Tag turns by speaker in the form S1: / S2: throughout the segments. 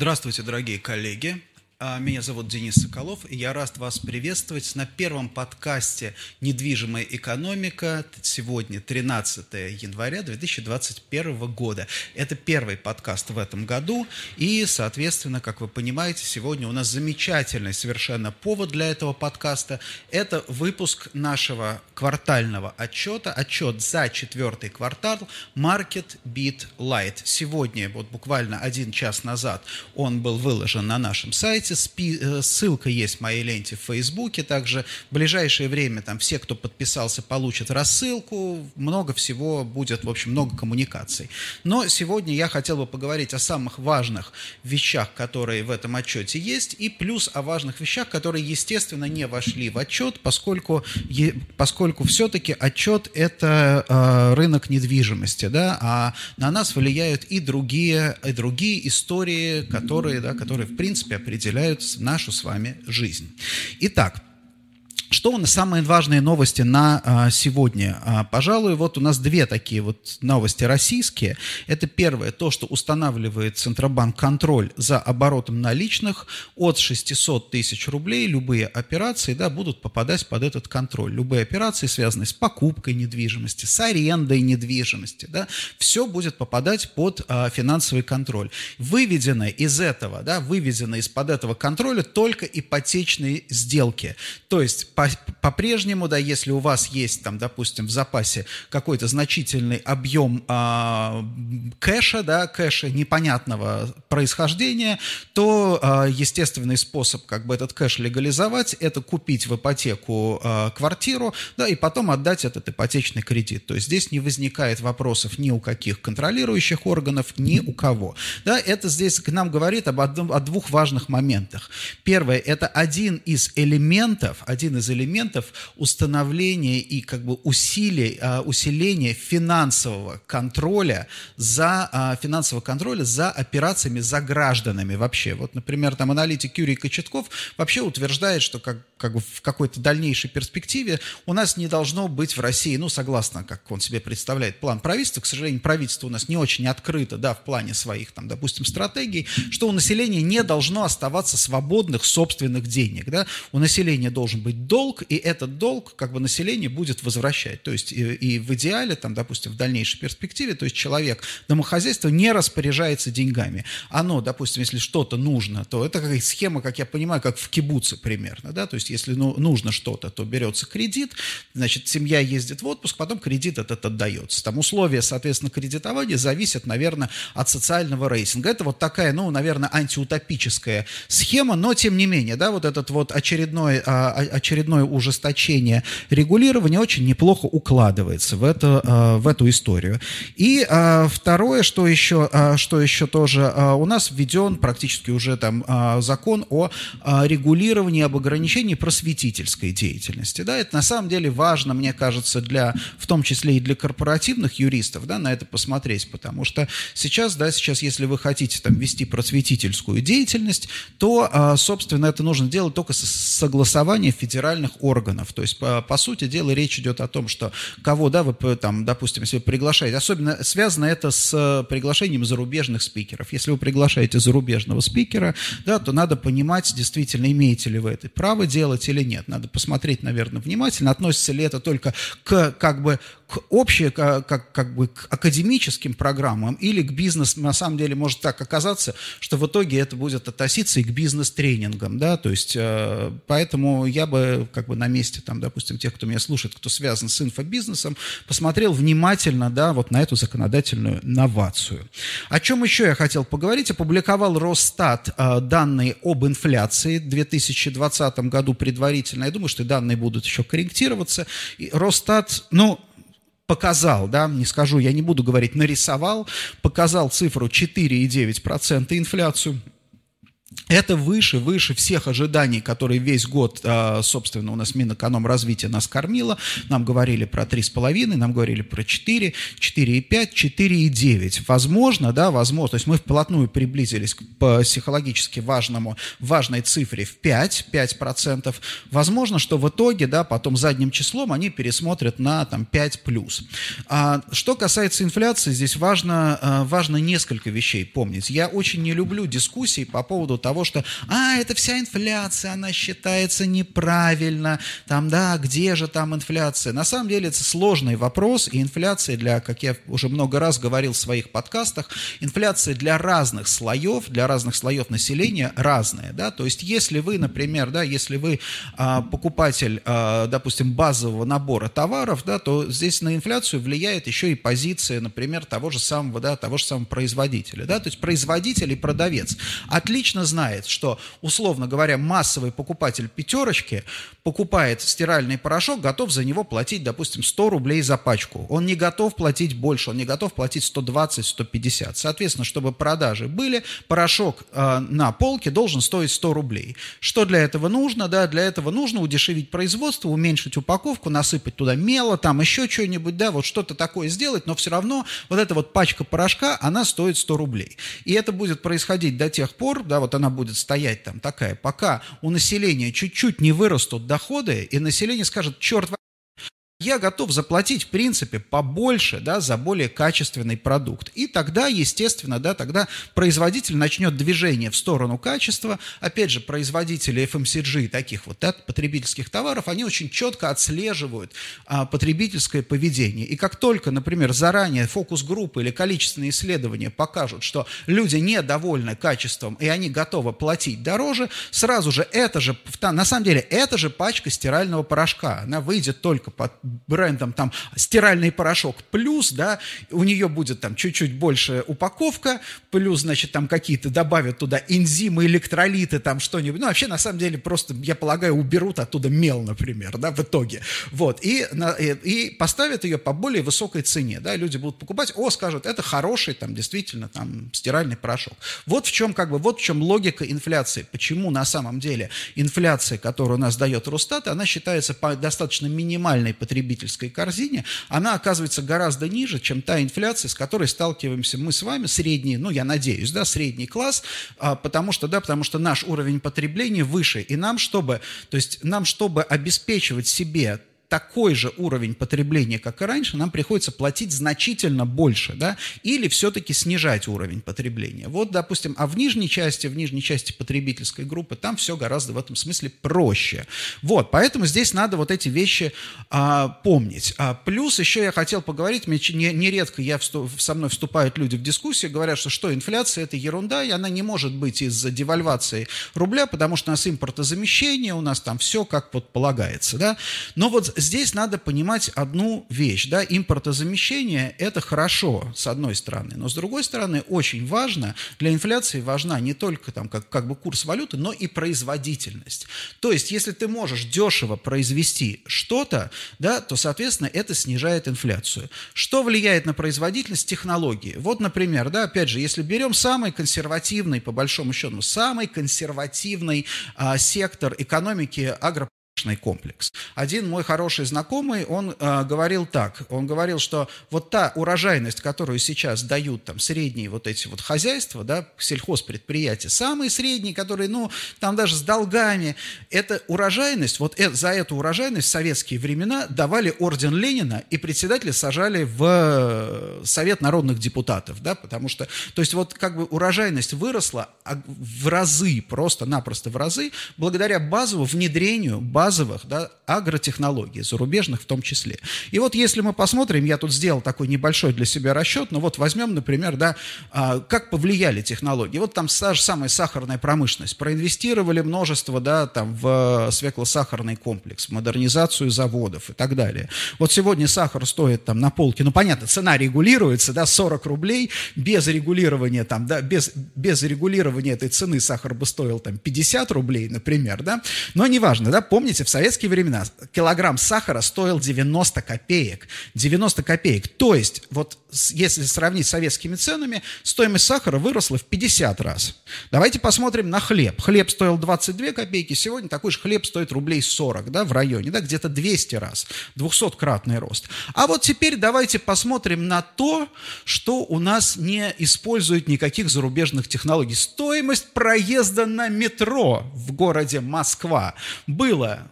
S1: Здравствуйте, дорогие коллеги. А, меня зовут Денис Соколов, и я рад вас приветствовать на первом подкасте «Недвижимая экономика». Сегодня 13 января 2021 года. Это первый подкаст в этом году, и, соответственно, как вы понимаете, сегодня у нас замечательный совершенно повод для этого подкаста. Это выпуск нашего квартального отчета, отчет за четвертый квартал Market Beat Light. Сегодня, вот буквально один час назад, он был выложен на нашем сайте, спи, э, ссылка есть в моей ленте в Фейсбуке, также в ближайшее время там все, кто подписался, получат рассылку, много всего будет, в общем, много коммуникаций. Но сегодня я хотел бы поговорить о самых важных вещах, которые в этом отчете есть, и плюс о важных вещах, которые, естественно, не вошли в отчет, поскольку, поскольку все-таки отчет – это э, рынок недвижимости, да, а на нас влияют и другие, и другие истории, которые, да, которые, в принципе, определяют определяют нашу с вами жизнь. Итак, что у нас самые важные новости на а, сегодня? А, пожалуй, вот у нас две такие вот новости российские. Это первое, то, что устанавливает Центробанк контроль за оборотом наличных от 600 тысяч рублей. Любые операции да, будут попадать под этот контроль. Любые операции, связанные с покупкой недвижимости, с арендой недвижимости, да, все будет попадать под а, финансовый контроль. Выведены из этого, да, выведены из-под этого контроля только ипотечные сделки. То есть по-прежнему, да, если у вас есть там, допустим, в запасе какой-то значительный объем э, кэша, да, кэша непонятного происхождения, то э, естественный способ как бы этот кэш легализовать – это купить в ипотеку э, квартиру, да, и потом отдать этот ипотечный кредит. То есть здесь не возникает вопросов ни у каких контролирующих органов, ни у кого. Да, это здесь к нам говорит об одном, о двух важных моментах. Первое – это один из элементов, один из элементов установления и как бы усилия, а, усиления финансового контроля за, а, финансового контроля за операциями, за гражданами вообще. Вот, например, там аналитик Юрий Кочетков вообще утверждает, что как, как бы в какой-то дальнейшей перспективе у нас не должно быть в России, ну, согласно, как он себе представляет, план правительства, к сожалению, правительство у нас не очень открыто, да, в плане своих, там, допустим, стратегий, что у населения не должно оставаться свободных собственных денег, да, у населения должен быть долг, долг, и этот долг как бы население будет возвращать. То есть и, и в идеале, там, допустим, в дальнейшей перспективе, то есть человек, домохозяйство не распоряжается деньгами. Оно, допустим, если что-то нужно, то это как схема, как я понимаю, как в кибуце примерно, да, то есть если ну, нужно что-то, то берется кредит, значит, семья ездит в отпуск, потом кредит этот отдается. Там условия, соответственно, кредитования зависят, наверное, от социального рейтинга. Это вот такая, ну, наверное, антиутопическая схема, но тем не менее, да, вот этот вот очередной, а, очередной очередное ужесточение регулирования очень неплохо укладывается в, это, э, в эту историю. И э, второе, что еще, э, что еще тоже, у нас введен практически уже там закон о регулировании, об ограничении просветительской деятельности. Да, это на самом деле важно, мне кажется, для, в том числе и для корпоративных юристов, да, на это посмотреть, потому что сейчас, да, сейчас, если вы хотите там вести просветительскую деятельность, то, собственно, это нужно делать только с согласования федерального федеральных органов. То есть, по, по сути дела, речь идет о том, что кого, да, вы там, допустим, если вы приглашаете, особенно связано это с э, приглашением зарубежных спикеров. Если вы приглашаете зарубежного спикера, да, то надо понимать, действительно, имеете ли вы это право делать или нет. Надо посмотреть, наверное, внимательно, относится ли это только к, как бы, к общей, как, как бы к академическим программам или к бизнесу. На самом деле может так оказаться, что в итоге это будет относиться и к бизнес-тренингам, да, то есть э, поэтому я бы как бы на месте, там, допустим, тех, кто меня слушает, кто связан с инфобизнесом, посмотрел внимательно, да, вот на эту законодательную новацию. О чем еще я хотел поговорить? Опубликовал Росстат э, данные об инфляции в 2020 году предварительно. Я думаю, что данные будут еще корректироваться. И Росстат, ну, показал, да, не скажу, я не буду говорить, нарисовал, показал цифру 4,9% инфляцию это выше, выше всех ожиданий, которые весь год, а, собственно, у нас Минэкономразвитие нас кормило. Нам говорили про 3,5, нам говорили про 4, 4,5, 4,9. Возможно, да, возможно, то есть мы вплотную приблизились к психологически важному, важной цифре в 5, 5%. Возможно, что в итоге, да, потом задним числом они пересмотрят на там 5 плюс. А, что касается инфляции, здесь важно, а, важно несколько вещей помнить. Я очень не люблю дискуссии по поводу того, того, что, а, это вся инфляция, она считается неправильно, там, да, где же там инфляция? На самом деле это сложный вопрос, и инфляция для, как я уже много раз говорил в своих подкастах, инфляция для разных слоев, для разных слоев населения разная, да, то есть если вы, например, да, если вы а, покупатель, а, допустим, базового набора товаров, да, то здесь на инфляцию влияет еще и позиция, например, того же самого, да, того же самого производителя, да, то есть производитель и продавец. Отлично знает, что, условно говоря, массовый покупатель пятерочки покупает стиральный порошок, готов за него платить, допустим, 100 рублей за пачку. Он не готов платить больше, он не готов платить 120-150. Соответственно, чтобы продажи были, порошок э, на полке должен стоить 100 рублей. Что для этого нужно? Да, для этого нужно удешевить производство, уменьшить упаковку, насыпать туда мело, там еще что-нибудь, да, вот что-то такое сделать, но все равно вот эта вот пачка порошка, она стоит 100 рублей. И это будет происходить до тех пор, да, вот она будет стоять там такая, пока у населения чуть-чуть не вырастут доходы, и население скажет, черт я готов заплатить, в принципе, побольше, да, за более качественный продукт. И тогда, естественно, да, тогда производитель начнет движение в сторону качества. Опять же, производители FMCG, таких вот да, потребительских товаров, они очень четко отслеживают а, потребительское поведение. И как только, например, заранее фокус-группы или количественные исследования покажут, что люди недовольны качеством, и они готовы платить дороже, сразу же это же, на самом деле, это же пачка стирального порошка. Она выйдет только под брендом там стиральный порошок плюс, да, у нее будет там чуть-чуть больше упаковка, плюс, значит, там какие-то добавят туда энзимы, электролиты, там что-нибудь. Ну, вообще, на самом деле, просто, я полагаю, уберут оттуда мел, например, да, в итоге. Вот, и, и, поставят ее по более высокой цене, да, люди будут покупать, о, скажут, это хороший, там, действительно, там, стиральный порошок. Вот в чем, как бы, вот в чем логика инфляции. Почему на самом деле инфляция, которую у нас дает Росстат, она считается достаточно минимальной потребительской потребительской корзине, она оказывается гораздо ниже, чем та инфляция, с которой сталкиваемся мы с вами, средний, ну, я надеюсь, да, средний класс, а, потому что, да, потому что наш уровень потребления выше, и нам, чтобы, то есть нам, чтобы обеспечивать себе такой же уровень потребления, как и раньше, нам приходится платить значительно больше, да, или все-таки снижать уровень потребления. Вот, допустим, а в нижней части, в нижней части потребительской группы, там все гораздо в этом смысле проще. Вот, поэтому здесь надо вот эти вещи а, помнить. А, плюс еще я хотел поговорить, мне не, нередко я вступ, со мной вступают люди в дискуссию, говорят, что что, инфляция это ерунда, и она не может быть из-за девальвации рубля, потому что у нас импортозамещение, у нас там все как вот полагается, да. Но вот здесь надо понимать одну вещь, да, импортозамещение – это хорошо, с одной стороны, но с другой стороны очень важно, для инфляции важна не только там как, как бы курс валюты, но и производительность. То есть, если ты можешь дешево произвести что-то, да, то, соответственно, это снижает инфляцию. Что влияет на производительность? Технологии. Вот, например, да, опять же, если берем самый консервативный, по большому счету, самый консервативный а, сектор экономики агро комплекс. Один мой хороший знакомый, он э, говорил так, он говорил, что вот та урожайность, которую сейчас дают там средние вот эти вот хозяйства, да, сельхозпредприятия, самые средние, которые, ну, там даже с долгами, это урожайность, вот э, за эту урожайность в советские времена давали орден Ленина и председателя сажали в э, Совет народных депутатов, да, потому что, то есть вот как бы урожайность выросла в разы, просто-напросто в разы, благодаря базовому внедрению, базовому базовых да, агротехнологий, зарубежных в том числе. И вот если мы посмотрим, я тут сделал такой небольшой для себя расчет, но вот возьмем, например, да, а, как повлияли технологии. Вот там та же самая сахарная промышленность. Проинвестировали множество да, там, в свеклосахарный комплекс, в модернизацию заводов и так далее. Вот сегодня сахар стоит там на полке, ну понятно, цена регулируется, да, 40 рублей, без регулирования там, да, без, без регулирования этой цены сахар бы стоил там 50 рублей, например, да, но неважно, да, помните, Помните, в советские времена килограмм сахара стоил 90 копеек. 90 копеек. То есть, вот если сравнить с советскими ценами, стоимость сахара выросла в 50 раз. Давайте посмотрим на хлеб. Хлеб стоил 22 копейки, сегодня такой же хлеб стоит рублей 40, да, в районе, да, где-то 200 раз. 200-кратный рост. А вот теперь давайте посмотрим на то, что у нас не использует никаких зарубежных технологий. Стоимость проезда на метро в городе Москва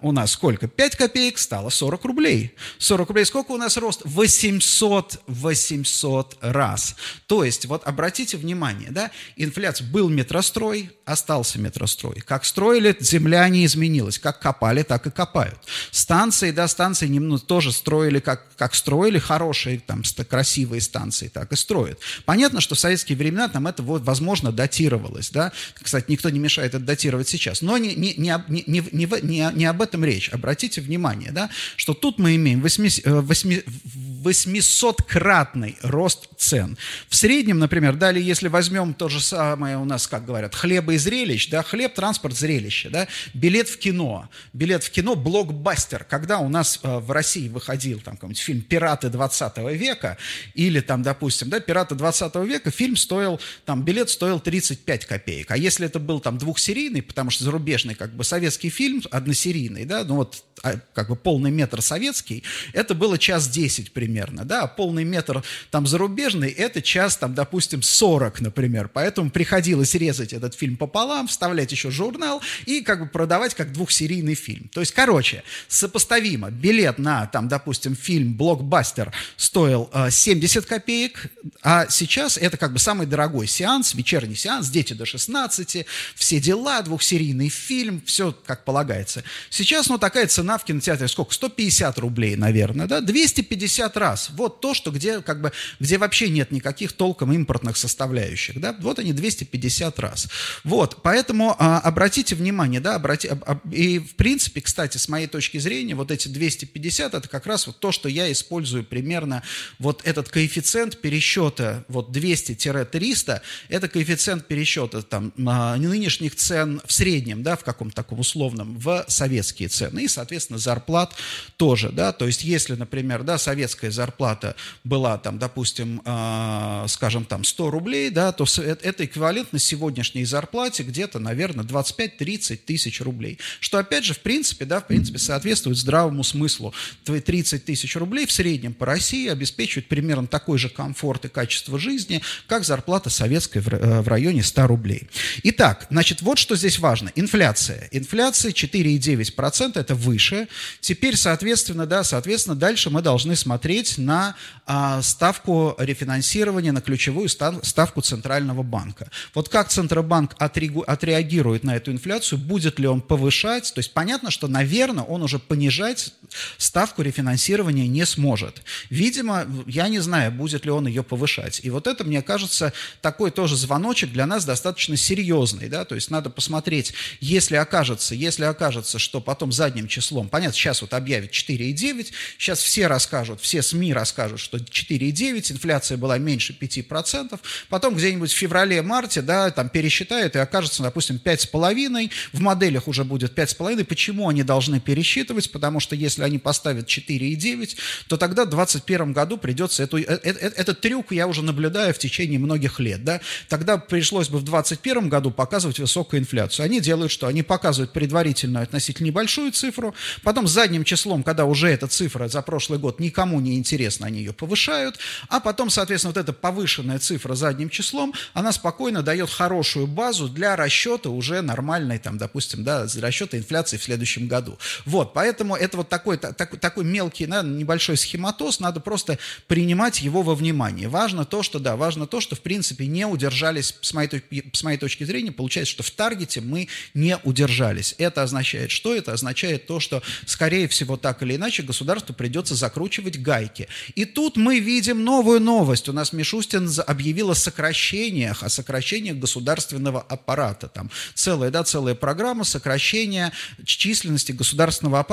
S1: у нас сколько? 5 копеек, стало 40 рублей. 40 рублей. Сколько у нас рост? 800, 800 раз. То есть, вот обратите внимание, да, инфляция. Был метрострой, остался метрострой. Как строили, земля не изменилась. Как копали, так и копают. Станции, да, станции немного тоже строили, как, как строили хорошие, там, красивые станции, так и строят. Понятно, что в советские времена там это, вот, возможно, датировалось, да. Кстати, никто не мешает это датировать сейчас. Но не, не, не, не, не, не, не об этом речь. Обратите внимание, да, что тут мы имеем 800-кратный э, рост цен. В среднем, например, далее, если возьмем то же самое у нас, как говорят, хлеба и зрелищ, да, хлеб, транспорт, зрелище, да, билет в кино, билет в кино, блокбастер, когда у нас э, в России выходил там какой-нибудь фильм «Пираты 20 века» или там, допустим, да, «Пираты 20 века», фильм стоил, там, билет стоил 35 копеек, а если это был там двухсерийный, потому что зарубежный, как бы, советский фильм, односерийный, да, ну вот, а, как бы полный метр советский, это было час 10 примерно, да, а полный метр там зарубежный, это час там, допустим, 40, например, поэтому приходилось резать этот фильм пополам, вставлять еще журнал и как бы продавать как двухсерийный фильм. То есть, короче, сопоставимо, билет на там, допустим, фильм «Блокбастер» стоил э, 70 копеек, а сейчас это как бы самый дорогой сеанс, вечерний сеанс, дети до 16, все дела, двухсерийный фильм, все как полагается. Сейчас, ну, такая цена в кинотеатре сколько? 150 рублей, наверное, да? 250 раз. Вот то, что где, как бы, где вообще нет никаких толком импортных составляющих, да? Вот они 250 раз. Вот, поэтому а, обратите внимание, да, обрати, об, об, и в принципе, кстати, с моей точки зрения, вот эти 250, это как раз вот то, что я использую примерно, вот этот коэффициент пересчета, вот 200-300, это коэффициент пересчета там нынешних цен в среднем, да, в каком-то таком условном, в советские цены, и, соответственно, зарплат тоже, да, то есть если, например, да, советская зарплата была там, допустим, э, скажем, там 100 рублей, да, то это эквивалентно сегодняшней зарплате где-то, наверное, 25-30 тысяч рублей, что, опять же, в принципе, да, в принципе, соответствует здравому смыслу. Твои 30 тысяч рублей в среднем по России обеспечивают примерно такой же комфорт и качество жизни, как зарплата советская в э, районе 100 рублей. Итак, значит, вот что здесь важно. Инфляция. Инфляция 4,9% – это выше. Теперь, соответственно, да, соответственно, дальше мы должны смотреть на а, ставку рефинансирования, на ключевую ставку Центрального банка. Вот как Центробанк отреагирует на эту инфляцию, будет ли он повышать, то есть понятно, что, наверное, он уже понижать ставку рефинансирования не сможет. Видимо, я не знаю, будет ли он ее повышать. И вот это, мне кажется, такой тоже звоночек для нас достаточно серьезный, да, то есть надо посмотреть, если окажется, если окажется, что потом задним числом, понятно, сейчас вот объявят 4,9, сейчас все расскажут, все СМИ расскажут, что 4,9, инфляция была меньше 5%, потом где-нибудь в феврале-марте, да, там пересчитают и окажется, допустим, 5,5, в моделях уже будет 5,5, почему они должны пересчитывать, потому что если они поставят 4,9, то тогда в 2021 году придется эту, э, э, э, этот трюк я уже наблюдаю в течение многих лет, да, тогда пришлось бы в 2021 году показывать высокую инфляцию. Они делают что? Они показывают предварительно относительно небольшую цифру, потом задним числом, когда уже эта цифра за прошлый год никому не интересна, они ее повышают, а потом, соответственно, вот эта повышенная цифра задним числом, она спокойно дает хорошую базу для расчета уже нормальной, там, допустим, да, расчета инфляции в следующем году. Вот, поэтому это вот такой, так, такой мелкий, да, небольшой схематоз, надо просто принимать его во внимание. Важно то, что, да, важно то, что, в принципе, не удержались, с моей, с моей точки зрения, получается, что в таргете мы не удержались. Это означает что? Это означает то, что, скорее всего, так или иначе, государству придется закручивать гайки. И тут мы видим новую новость. У нас Мишустин объявил о сокращениях, о сокращениях государственного аппарата. Там целая, да, целая программа сокращения численности государственного аппарата.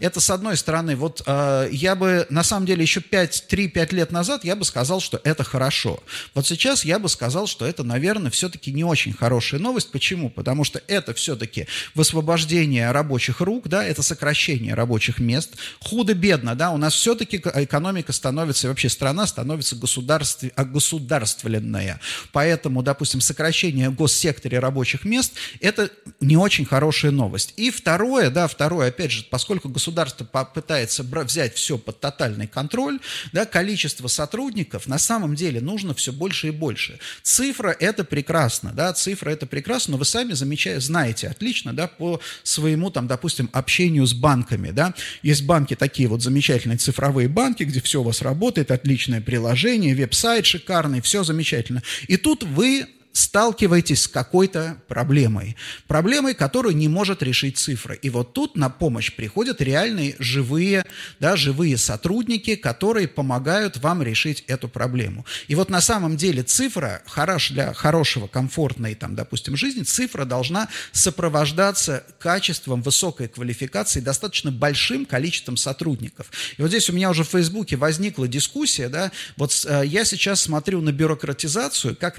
S1: Это, с одной стороны, вот э, я бы, на самом деле, еще 3-5 лет назад я бы сказал, что это хорошо. Вот сейчас я бы сказал, что это, наверное, все-таки не очень хорошая новость. Почему? Потому что это все-таки высвобождение рабочих рук, да, это сокращение рабочих мест. Худо-бедно, да, у нас все-таки экономика становится, вообще страна становится государств, государственная. Поэтому, допустим, сокращение в госсекторе рабочих мест – это не очень хорошая новость. И второе, да, второе, опять же, поскольку государство пытается взять все под тотальный контроль, да, количество сотрудников на самом деле нужно все больше и больше. Цифра – это прекрасно, да, цифра – это прекрасно, но вы сами замечаете, знаете отлично, да, по своему, там, допустим, общению с банками, да, есть банки такие вот замечательные цифровые банки, где все у вас работает, отличное приложение, веб-сайт шикарный, все замечательно. И тут вы сталкиваетесь с какой-то проблемой. Проблемой, которую не может решить цифра. И вот тут на помощь приходят реальные живые, да, живые сотрудники, которые помогают вам решить эту проблему. И вот на самом деле цифра, хорош для хорошего, комфортной, там, допустим, жизни, цифра должна сопровождаться качеством высокой квалификации, достаточно большим количеством сотрудников. И вот здесь у меня уже в Фейсбуке возникла дискуссия, да, вот э, я сейчас смотрю на бюрократизацию как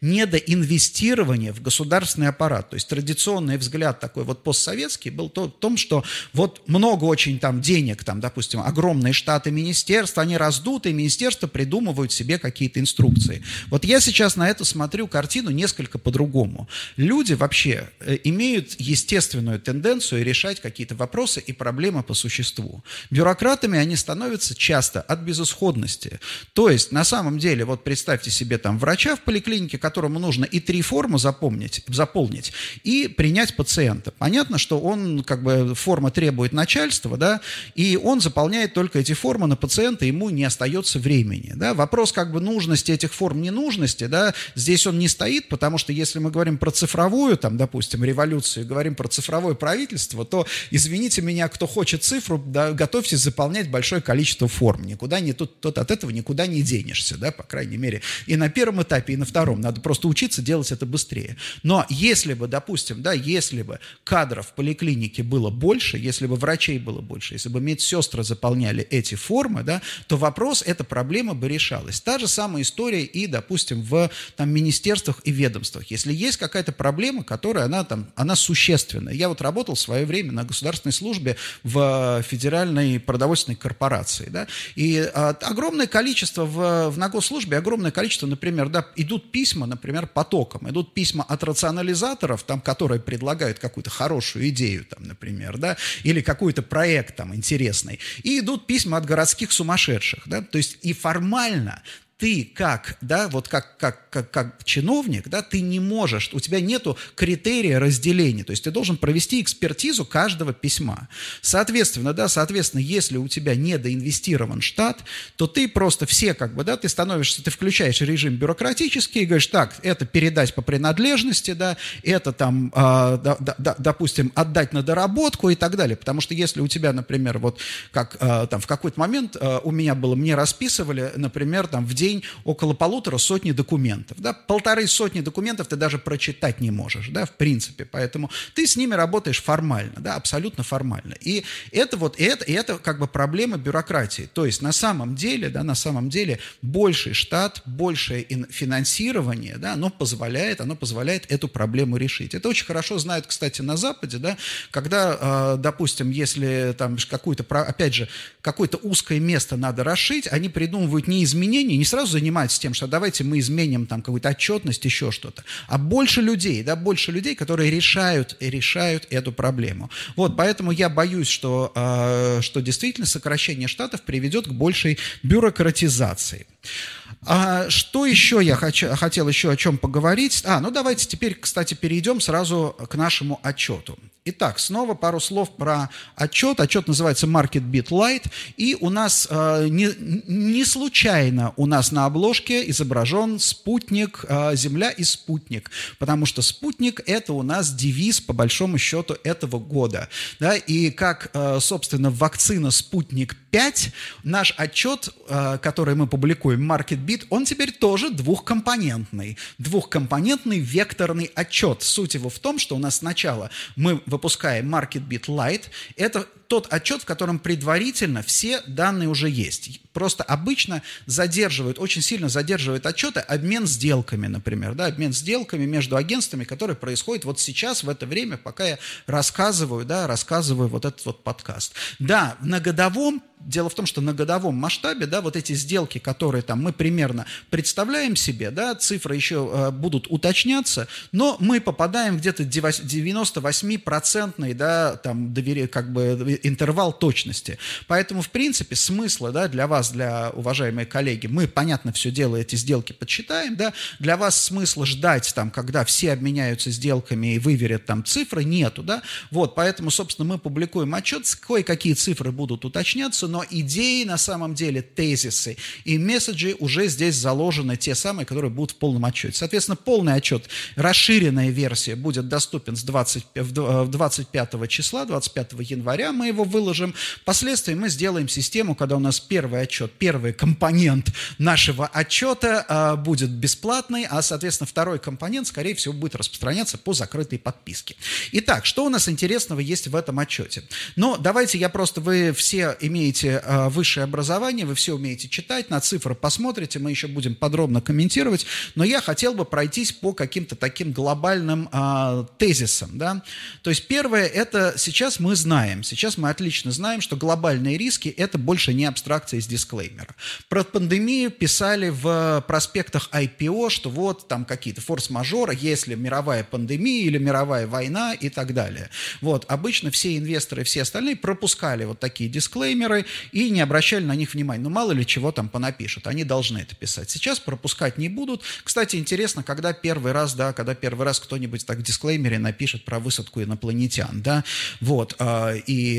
S1: недоинвестирование в государственный аппарат. То есть традиционный взгляд такой вот постсоветский был то, в том, что вот много очень там денег, там, допустим, огромные штаты министерств, они раздуты, и министерства придумывают себе какие-то инструкции. Вот я сейчас на эту смотрю картину несколько по-другому. Люди вообще э, имеют естественную тенденцию решать какие-то вопросы и проблемы по существу. Бюрократами они становятся часто от безысходности. То есть, на самом деле, вот представьте себе там врача в поликлинике, клинике, которому нужно и три формы запомнить, заполнить, и принять пациента. Понятно, что он, как бы, форма требует начальства, да, и он заполняет только эти формы на пациента, ему не остается времени, да. Вопрос, как бы, нужности этих форм, ненужности, да, здесь он не стоит, потому что если мы говорим про цифровую, там, допустим, революцию, говорим про цифровое правительство, то, извините меня, кто хочет цифру, да, готовьтесь заполнять большое количество форм. Никуда не, тут, тут от этого никуда не денешься, да, по крайней мере, и на первом этапе, и на втором втором. Надо просто учиться делать это быстрее. Но если бы, допустим, да, если бы кадров в поликлинике было больше, если бы врачей было больше, если бы медсестры заполняли эти формы, да, то вопрос, эта проблема бы решалась. Та же самая история и, допустим, в там, министерствах и ведомствах. Если есть какая-то проблема, которая, она там, она существенная. Я вот работал в свое время на государственной службе в федеральной продовольственной корпорации, да, и а, огромное количество в, в на госслужбе, огромное количество, например, да, идут письма, например, потоком. Идут письма от рационализаторов, там, которые предлагают какую-то хорошую идею, там, например, да, или какой-то проект там интересный. И идут письма от городских сумасшедших. Да? То есть и формально ты как, да, вот как, как, как, как чиновник, да, ты не можешь, у тебя нету критерия разделения, то есть ты должен провести экспертизу каждого письма. Соответственно, да, соответственно, если у тебя недоинвестирован штат, то ты просто все как бы, да, ты становишься, ты включаешь режим бюрократический и говоришь, так, это передать по принадлежности, да, это там, э, да, да, допустим, отдать на доработку и так далее, потому что если у тебя, например, вот как э, там в какой-то момент э, у меня было, мне расписывали, например, там в день день около полутора сотни документов. Да? Полторы сотни документов ты даже прочитать не можешь, да, в принципе. Поэтому ты с ними работаешь формально, да, абсолютно формально. И это вот, это, это как бы проблема бюрократии. То есть на самом деле, да, на самом деле больший штат, большее финансирование, да, оно позволяет, оно позволяет эту проблему решить. Это очень хорошо знают, кстати, на Западе, да, когда, э, допустим, если там какую-то, опять же, какое-то узкое место надо расшить, они придумывают не изменения, не сразу сразу занимаются тем, что давайте мы изменим там какую-то отчетность, еще что-то, а больше людей, да, больше людей, которые решают, решают эту проблему. Вот, поэтому я боюсь, что, э, что действительно сокращение штатов приведет к большей бюрократизации. А что еще я хочу, хотел еще о чем поговорить? А, ну давайте теперь, кстати, перейдем сразу к нашему отчету. Итак, снова пару слов про отчет. Отчет называется Market Beat Light. И у нас э, не, не случайно у нас на обложке изображен спутник э, Земля и спутник. Потому что спутник – это у нас девиз, по большому счету, этого года. Да? И как, э, собственно, вакцина «Спутник 5», наш отчет, э, который мы публикуем, Market Beat, он теперь тоже двухкомпонентный. Двухкомпонентный векторный отчет. Суть его в том, что у нас сначала мы выпускаем MarketBit Lite. Это тот отчет, в котором предварительно все данные уже есть. Просто обычно задерживают, очень сильно задерживают отчеты обмен сделками, например, да, обмен сделками между агентствами, который происходит вот сейчас, в это время, пока я рассказываю, да, рассказываю вот этот вот подкаст. Да, на годовом Дело в том, что на годовом масштабе, да, вот эти сделки, которые там мы примерно представляем себе, да, цифры еще э, будут уточняться, но мы попадаем где-то 98-процентный, да, там, доверие, как бы интервал точности. Поэтому, в принципе, смысла да, для вас, для уважаемые коллеги, мы, понятно, все дело, эти сделки подсчитаем, да, для вас смысла ждать, там, когда все обменяются сделками и выверят там цифры, нету, да, вот, поэтому, собственно, мы публикуем отчет, кое-какие цифры будут уточняться, но идеи, на самом деле, тезисы и месседжи уже здесь заложены, те самые, которые будут в полном отчете. Соответственно, полный отчет, расширенная версия будет доступен с 20, в 25 числа, 25 января мы его выложим. Впоследствии мы сделаем систему, когда у нас первый отчет, первый компонент нашего отчета э, будет бесплатный, а, соответственно, второй компонент, скорее всего, будет распространяться по закрытой подписке. Итак, что у нас интересного есть в этом отчете? Ну, давайте я просто, вы все имеете э, высшее образование, вы все умеете читать, на цифры посмотрите, мы еще будем подробно комментировать, но я хотел бы пройтись по каким-то таким глобальным э, тезисам, да. То есть первое, это сейчас мы знаем, сейчас мы отлично знаем, что глобальные риски – это больше не абстракция из дисклеймера. Про пандемию писали в проспектах IPO, что вот там какие-то форс-мажоры, если мировая пандемия или мировая война и так далее. Вот, обычно все инвесторы все остальные пропускали вот такие дисклеймеры и не обращали на них внимания. Ну, мало ли чего там понапишут, они должны это писать. Сейчас пропускать не будут. Кстати, интересно, когда первый раз, да, когда первый раз кто-нибудь так в дисклеймере напишет про высадку инопланетян, да, вот, а, и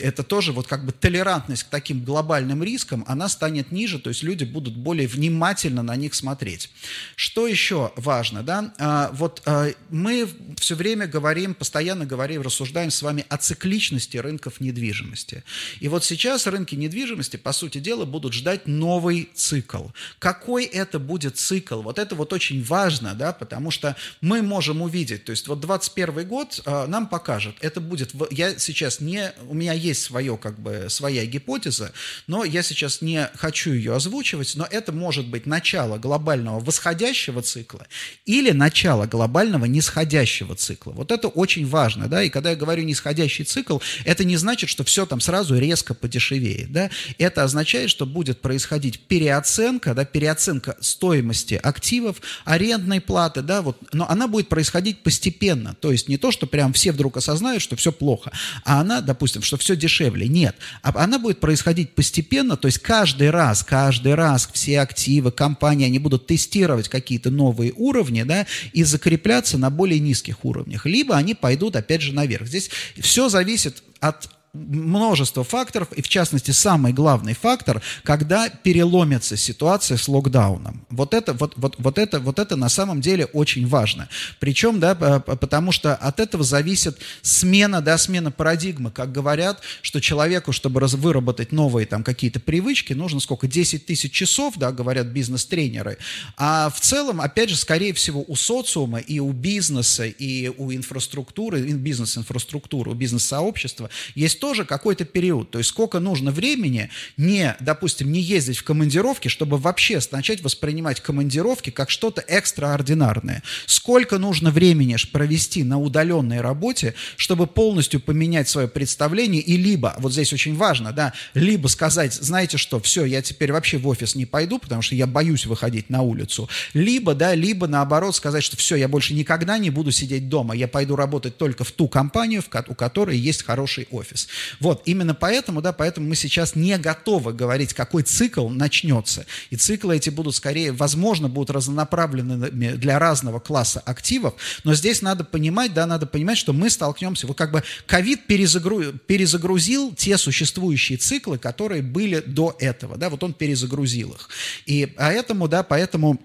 S1: это тоже вот как бы толерантность к таким глобальным рискам, она станет ниже, то есть люди будут более внимательно на них смотреть. Что еще важно, да? А, вот а, мы все время говорим, постоянно говорим, рассуждаем с вами о цикличности рынков недвижимости. И вот сейчас рынки недвижимости, по сути дела, будут ждать новый цикл. Какой это будет цикл? Вот это вот очень важно, да, потому что мы можем увидеть, то есть вот 21 год нам покажет, это будет, я сейчас не у меня есть свое, как бы, своя гипотеза, но я сейчас не хочу ее озвучивать, но это может быть начало глобального восходящего цикла или начало глобального нисходящего цикла. Вот это очень важно, да, и когда я говорю нисходящий цикл, это не значит, что все там сразу резко подешевеет, да, это означает, что будет происходить переоценка, да, переоценка стоимости активов, арендной платы, да, вот, но она будет происходить постепенно, то есть не то, что прям все вдруг осознают, что все плохо, а она, допустим, что все дешевле. Нет. А она будет происходить постепенно, то есть каждый раз, каждый раз все активы, компании, они будут тестировать какие-то новые уровни, да, и закрепляться на более низких уровнях. Либо они пойдут, опять же, наверх. Здесь все зависит от множество факторов, и в частности самый главный фактор, когда переломится ситуация с локдауном. Вот это, вот, вот, вот это, вот это на самом деле очень важно. Причем, да, потому что от этого зависит смена, да, смена парадигмы. Как говорят, что человеку, чтобы раз, выработать новые там какие-то привычки, нужно сколько? 10 тысяч часов, да, говорят бизнес-тренеры. А в целом, опять же, скорее всего, у социума и у бизнеса, и у инфраструктуры, бизнес-инфраструктуры, у бизнес-сообщества есть тоже какой-то период. То есть сколько нужно времени не, допустим, не ездить в командировки, чтобы вообще начать воспринимать командировки как что-то экстраординарное. Сколько нужно времени провести на удаленной работе, чтобы полностью поменять свое представление и либо, вот здесь очень важно, да, либо сказать, знаете что, все, я теперь вообще в офис не пойду, потому что я боюсь выходить на улицу, либо, да, либо наоборот сказать, что все, я больше никогда не буду сидеть дома, я пойду работать только в ту компанию, у которой есть хороший офис. Вот, именно поэтому, да, поэтому мы сейчас не готовы говорить, какой цикл начнется. И циклы эти будут скорее, возможно, будут разнонаправлены для разного класса активов, но здесь надо понимать, да, надо понимать, что мы столкнемся, вот как бы ковид перезагру, перезагрузил те существующие циклы, которые были до этого, да, вот он перезагрузил их. И поэтому, да, поэтому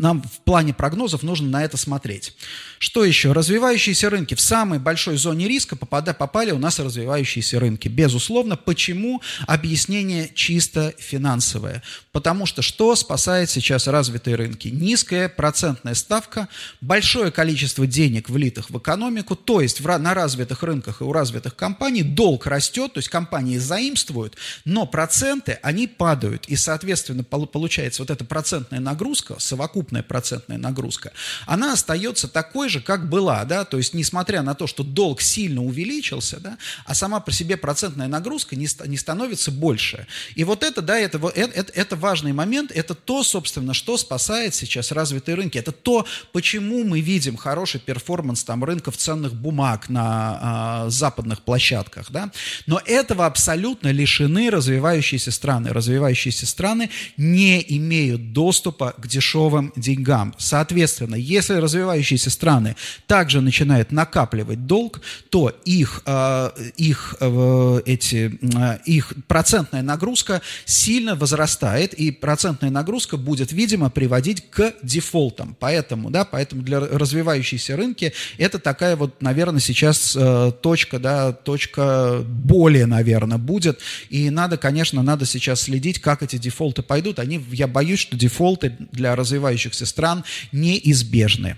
S1: нам в плане прогнозов нужно на это смотреть. Что еще? Развивающиеся рынки. В самой большой зоне риска попали у нас развивающиеся рынки. Безусловно. Почему? Объяснение чисто финансовое. Потому что что спасает сейчас развитые рынки? Низкая процентная ставка, большое количество денег, влитых в экономику, то есть в, на развитых рынках и у развитых компаний долг растет, то есть компании заимствуют, но проценты, они падают. И, соответственно, получается вот эта процентная нагрузка, совокупная процентная нагрузка, она остается такой же, как была, да, то есть несмотря на то, что долг сильно увеличился, да, а сама по себе процентная нагрузка не, не становится больше. И вот это, да, это, это, это, это важный момент, это то, собственно, что спасает сейчас развитые рынки, это то, почему мы видим хороший перформанс там рынков ценных бумаг на а, западных площадках, да, но этого абсолютно лишены развивающиеся страны. Развивающиеся страны не имеют доступа к дешевым деньгам. Соответственно, если развивающиеся страны страны также начинают накапливать долг, то их, э, их, э, эти, э, их процентная нагрузка сильно возрастает, и процентная нагрузка будет, видимо, приводить к дефолтам. Поэтому, да, поэтому для развивающейся рынки это такая вот, наверное, сейчас точка, да, точка боли, наверное, будет. И надо, конечно, надо сейчас следить, как эти дефолты пойдут. Они, я боюсь, что дефолты для развивающихся стран неизбежны.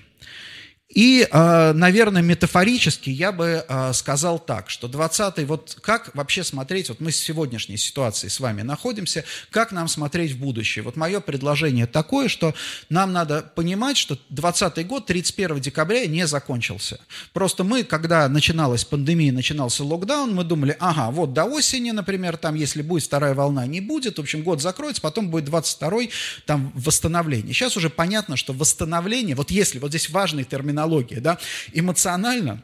S1: И, а, наверное, метафорически я бы а, сказал так, что 20-й, вот как вообще смотреть, вот мы с сегодняшней ситуацией с вами находимся, как нам смотреть в будущее? Вот мое предложение такое, что нам надо понимать, что 20 год, 31 декабря не закончился. Просто мы, когда начиналась пандемия, начинался локдаун, мы думали, ага, вот до осени, например, там, если будет вторая волна, не будет, в общем, год закроется, потом будет 22-й, там, восстановление. Сейчас уже понятно, что восстановление, вот если, вот здесь важный терминал, терминология, да, эмоционально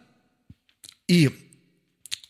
S1: и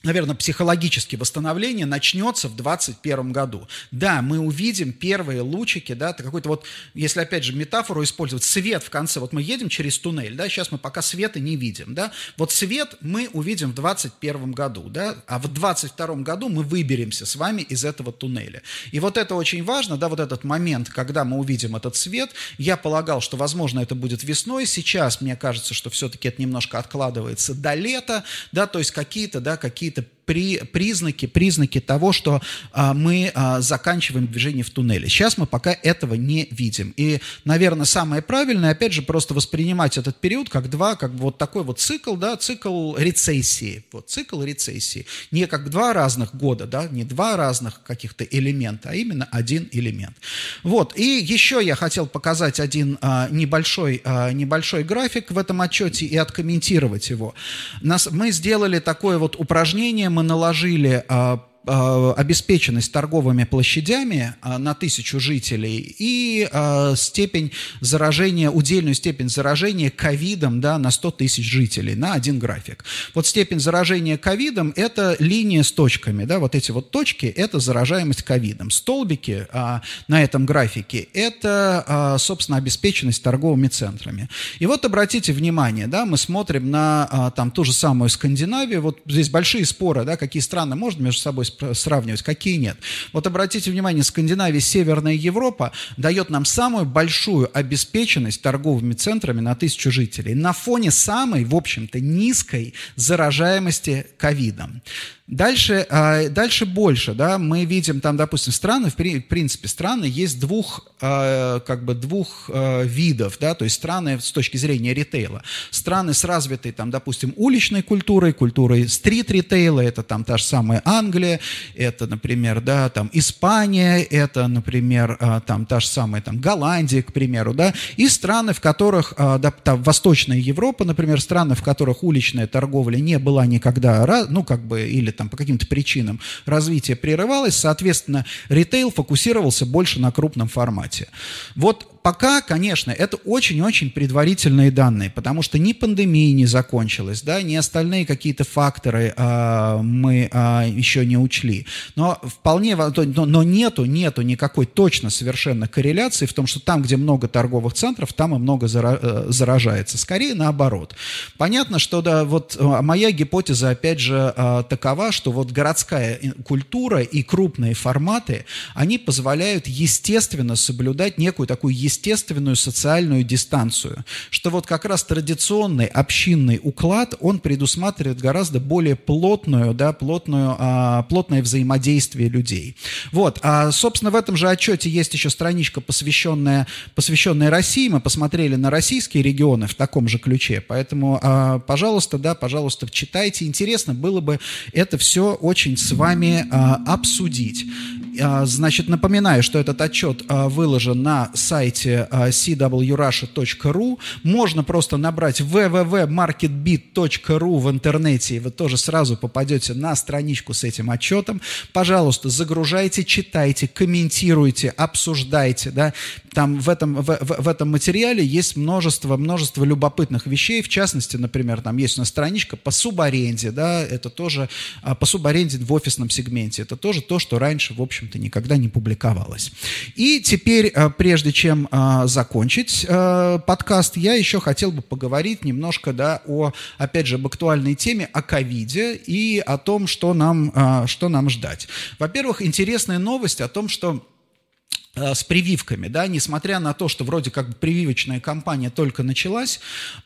S1: наверное, психологически восстановление начнется в 2021 году. Да, мы увидим первые лучики, да, это какой-то вот, если опять же метафору использовать, свет в конце, вот мы едем через туннель, да, сейчас мы пока света не видим, да, вот свет мы увидим в 2021 году, да, а в 2022 году мы выберемся с вами из этого туннеля. И вот это очень важно, да, вот этот момент, когда мы увидим этот свет, я полагал, что, возможно, это будет весной, сейчас мне кажется, что все-таки это немножко откладывается до лета, да, то есть какие-то, да, какие-то the при, признаки, признаки того, что а, мы а, заканчиваем движение в туннеле. Сейчас мы пока этого не видим. И, наверное, самое правильное, опять же, просто воспринимать этот период как два, как вот такой вот цикл, да, цикл рецессии. Вот цикл рецессии. Не как два разных года, да, не два разных каких-то элемента, а именно один элемент. Вот. И еще я хотел показать один а, небольшой, а, небольшой график в этом отчете и откомментировать его. Нас, мы сделали такое вот упражнение, мы наложили а, обеспеченность торговыми площадями э, на тысячу жителей и э, степень заражения, удельную степень заражения ковидом да, на 100 тысяч жителей на один график. Вот степень заражения ковидом – это линия с точками. Да, вот эти вот точки – это заражаемость ковидом. Столбики на этом графике – это, собственно, обеспеченность торговыми центрами. И вот обратите внимание, да, мы смотрим на там, ту же самую Скандинавию. Вот здесь большие споры, да, какие страны можно между собой сравнивать, какие нет. Вот обратите внимание, Скандинавия, Северная Европа дает нам самую большую обеспеченность торговыми центрами на тысячу жителей на фоне самой, в общем-то, низкой заражаемости ковидом. Дальше, а, дальше больше, да, мы видим там, допустим, страны, в принципе, страны есть двух, а, как бы двух а, видов, да, то есть страны с точки зрения ритейла. Страны с развитой, там, допустим, уличной культурой, культурой стрит-ритейла, это там та же самая Англия, это, например, да, там Испания, это, например, там та же самая там Голландия, к примеру, да, и страны, в которых, да, там, Восточная Европа, например, страны, в которых уличная торговля не была никогда, ну, как бы, или там по каким-то причинам развитие прерывалось, соответственно, ритейл фокусировался больше на крупном формате. Вот пока, конечно, это очень-очень предварительные данные, потому что ни пандемия не закончилась, да, ни остальные какие-то факторы а, мы а, еще не учли. Но вполне, но, но нету, нету никакой точно совершенно корреляции в том, что там, где много торговых центров, там и много зара, э, заражается. Скорее наоборот. Понятно, что да, вот а, моя гипотеза, опять же, а, такова, что вот городская культура и крупные форматы, они позволяют естественно соблюдать некую такую естественную социальную дистанцию, что вот как раз традиционный общинный уклад, он предусматривает гораздо более плотную, да, плотную, а, плотное взаимодействие людей. Вот, а, собственно, в этом же отчете есть еще страничка, посвященная, посвященная России, мы посмотрели на российские регионы в таком же ключе, поэтому, а, пожалуйста, да, пожалуйста, читайте, интересно было бы это все очень с вами а, обсудить. А, значит, напоминаю, что этот отчет а, выложен на сайте а, cwrussia.ru. Можно просто набрать www.marketbit.ru в интернете, и вы тоже сразу попадете на страничку с этим отчетом. Пожалуйста, загружайте, читайте, комментируйте, обсуждайте. Да? Там в этом, в, в, в этом материале есть множество, множество любопытных вещей. В частности, например, там есть у нас страничка по субаренде. Да? Это тоже по субаренде в офисном сегменте. Это тоже то, что раньше, в общем, общем-то, никогда не публиковалось. И теперь, э, прежде чем э, закончить э, подкаст, я еще хотел бы поговорить немножко, да, о, опять же, об актуальной теме, о ковиде и о том, что нам, что нам ждать. Во-первых, интересная новость о том, что с прививками, да, несмотря на то, что вроде как прививочная кампания только началась,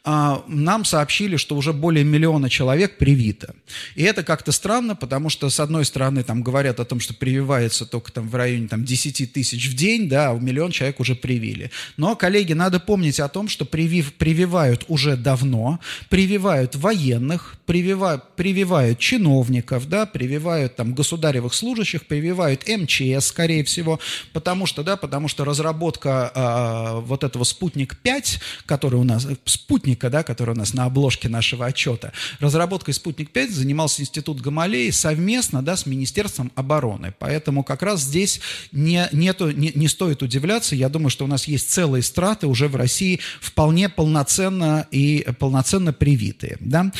S1: а, нам сообщили, что уже более миллиона человек привито. И это как-то странно, потому что, с одной стороны, там говорят о том, что прививается только там в районе там, 10 тысяч в день, да, а миллион человек уже привили. Но, коллеги, надо помнить о том, что привив, прививают уже давно, прививают военных, прививают, прививают чиновников, да, прививают там государевых служащих, прививают МЧС, скорее всего, потому что да, потому что разработка э, вот этого «Спутник-5», который у нас, спутника, да, который у нас на обложке нашего отчета, разработкой «Спутник-5» занимался Институт Гамалеи совместно, да, с Министерством обороны. Поэтому как раз здесь не, нету, не, не стоит удивляться. Я думаю, что у нас есть целые страты уже в России вполне полноценно и полноценно привитые, да.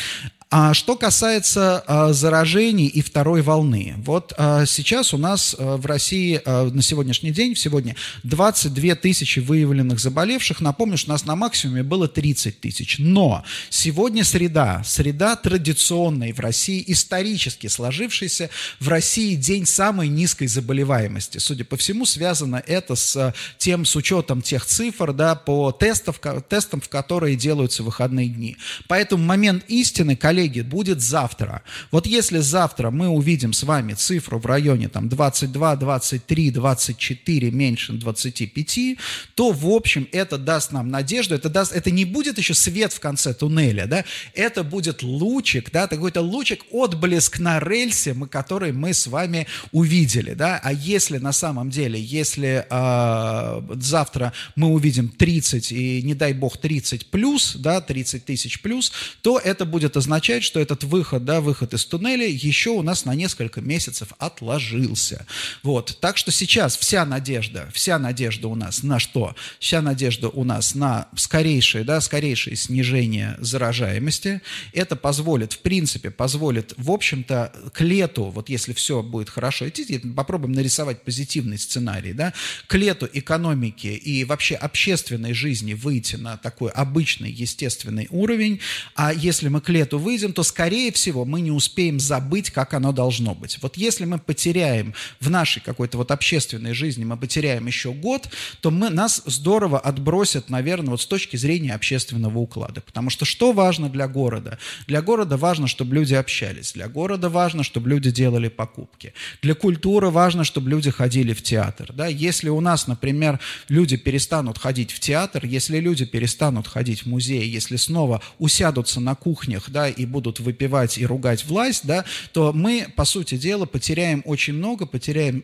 S1: А что касается а, заражений и второй волны, вот а, сейчас у нас а, в России а, на сегодняшний день, сегодня 22 тысячи выявленных заболевших. Напомню, что у нас на максимуме было 30 тысяч. Но сегодня среда, среда традиционной в России, исторически сложившейся в России день самой низкой заболеваемости. Судя по всему, связано это с тем, с учетом тех цифр, да, по тестов, тестам, в которые делаются выходные дни. Поэтому момент истины, коллеги, коллеги, будет завтра. Вот если завтра мы увидим с вами цифру в районе там 22, 23, 24, меньше 25, то, в общем, это даст нам надежду, это, даст, это не будет еще свет в конце туннеля, да, это будет лучик, да, какой-то лучик, отблеск на рельсе, мы, который мы с вами увидели, да, а если на самом деле, если э, завтра мы увидим 30 и, не дай бог, 30 плюс, да, 30 тысяч плюс, то это будет означать, означает, что этот выход, да, выход из туннеля еще у нас на несколько месяцев отложился. Вот. Так что сейчас вся надежда, вся надежда у нас на что? Вся надежда у нас на скорейшее, да, скорейшее снижение заражаемости. Это позволит, в принципе, позволит, в общем-то, к лету, вот если все будет хорошо идти, попробуем нарисовать позитивный сценарий, да, к лету экономики и вообще общественной жизни выйти на такой обычный, естественный уровень, а если мы к лету выйдем, выйдем, то, скорее всего, мы не успеем забыть, как оно должно быть. Вот если мы потеряем в нашей какой-то вот общественной жизни, мы потеряем еще год, то мы, нас здорово отбросят, наверное, вот с точки зрения общественного уклада. Потому что что важно для города? Для города важно, чтобы люди общались. Для города важно, чтобы люди делали покупки. Для культуры важно, чтобы люди ходили в театр. Да? Если у нас, например, люди перестанут ходить в театр, если люди перестанут ходить в музей, если снова усядутся на кухнях да, и будут выпивать и ругать власть, да, то мы, по сути дела, потеряем очень много, потеряем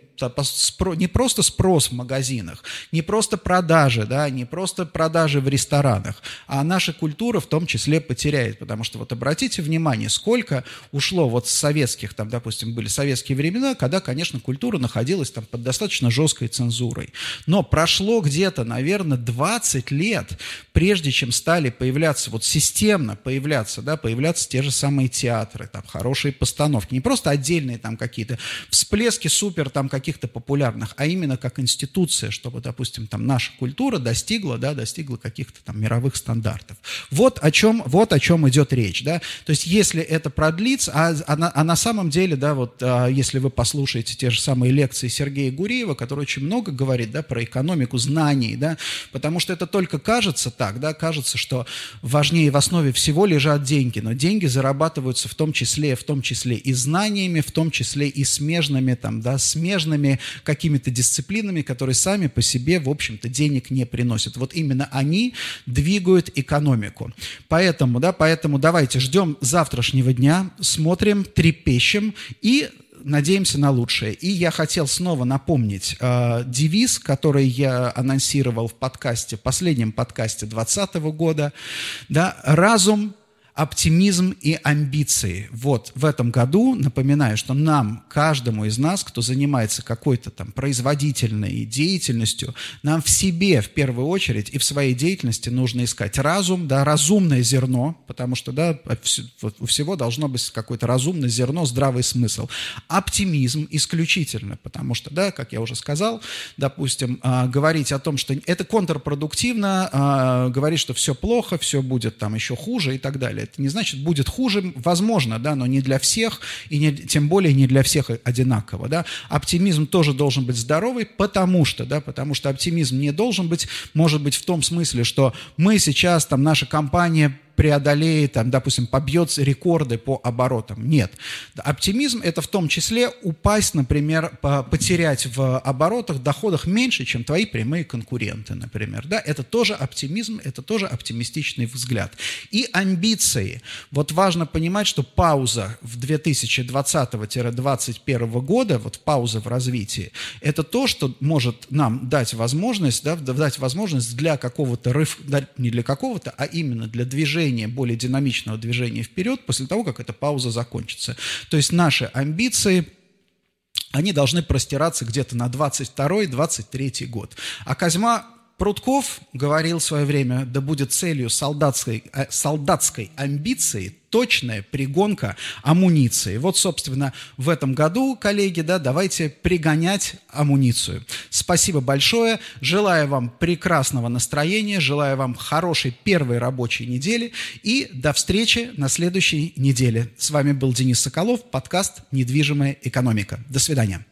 S1: не просто спрос в магазинах, не просто продажи, да, не просто продажи в ресторанах, а наша культура в том числе потеряет, потому что вот обратите внимание, сколько ушло вот с советских, там, допустим, были советские времена, когда, конечно, культура находилась там под достаточно жесткой цензурой, но прошло где-то, наверное, 20 лет, прежде чем стали появляться, вот системно появляться, да, появляться те же самые театры, там, хорошие постановки, не просто отдельные там какие-то всплески супер там каких-то популярных, а именно как институция, чтобы, допустим, там наша культура достигла, да, достигла каких-то там мировых стандартов. Вот о чем, вот о чем идет речь, да. То есть если это продлится, а, а, а на самом деле, да, вот а, если вы послушаете те же самые лекции Сергея Гуриева, который очень много говорит, да, про экономику знаний, да, потому что это только кажется так, да, кажется, что важнее в основе всего лежат деньги, но деньги зарабатываются в том числе, в том числе и знаниями, в том числе и смежными, там, да, смежными какими-то дисциплинами, которые сами по себе, в общем-то, денег не приносят. Вот именно они двигают экономику. Поэтому, да, поэтому давайте ждем завтрашнего дня, смотрим, трепещем и надеемся на лучшее. И я хотел снова напомнить э, девиз, который я анонсировал в подкасте, последнем подкасте 2020 года. Да, «Разум оптимизм и амбиции. Вот в этом году, напоминаю, что нам, каждому из нас, кто занимается какой-то там производительной деятельностью, нам в себе в первую очередь и в своей деятельности нужно искать разум, да, разумное зерно, потому что, да, у всего должно быть какое-то разумное зерно, здравый смысл. Оптимизм исключительно, потому что, да, как я уже сказал, допустим, э, говорить о том, что это контрпродуктивно, э, говорить, что все плохо, все будет там еще хуже и так далее это не значит, будет хуже, возможно, да, но не для всех, и не, тем более не для всех одинаково, да. Оптимизм тоже должен быть здоровый, потому что, да, потому что оптимизм не должен быть, может быть, в том смысле, что мы сейчас, там, наша компания преодолеет, там, допустим, побьет рекорды по оборотам. Нет. Оптимизм – это в том числе упасть, например, потерять в оборотах, доходах меньше, чем твои прямые конкуренты, например. Да? Это тоже оптимизм, это тоже оптимистичный взгляд. И амбиции. Вот важно понимать, что пауза в 2020-2021 года, вот пауза в развитии, это то, что может нам дать возможность, да, дать возможность для какого-то рыв, не для какого-то, а именно для движения движения, более динамичного движения вперед после того, как эта пауза закончится. То есть наши амбиции они должны простираться где-то на 22-23 год. А Козьма Прутков говорил в свое время, да будет целью солдатской, э, солдатской амбиции точная пригонка амуниции. Вот, собственно, в этом году, коллеги, да, давайте пригонять амуницию. Спасибо большое. Желаю вам прекрасного настроения, желаю вам хорошей первой рабочей недели и до встречи на следующей неделе. С вами был Денис Соколов, подкаст «Недвижимая экономика». До свидания.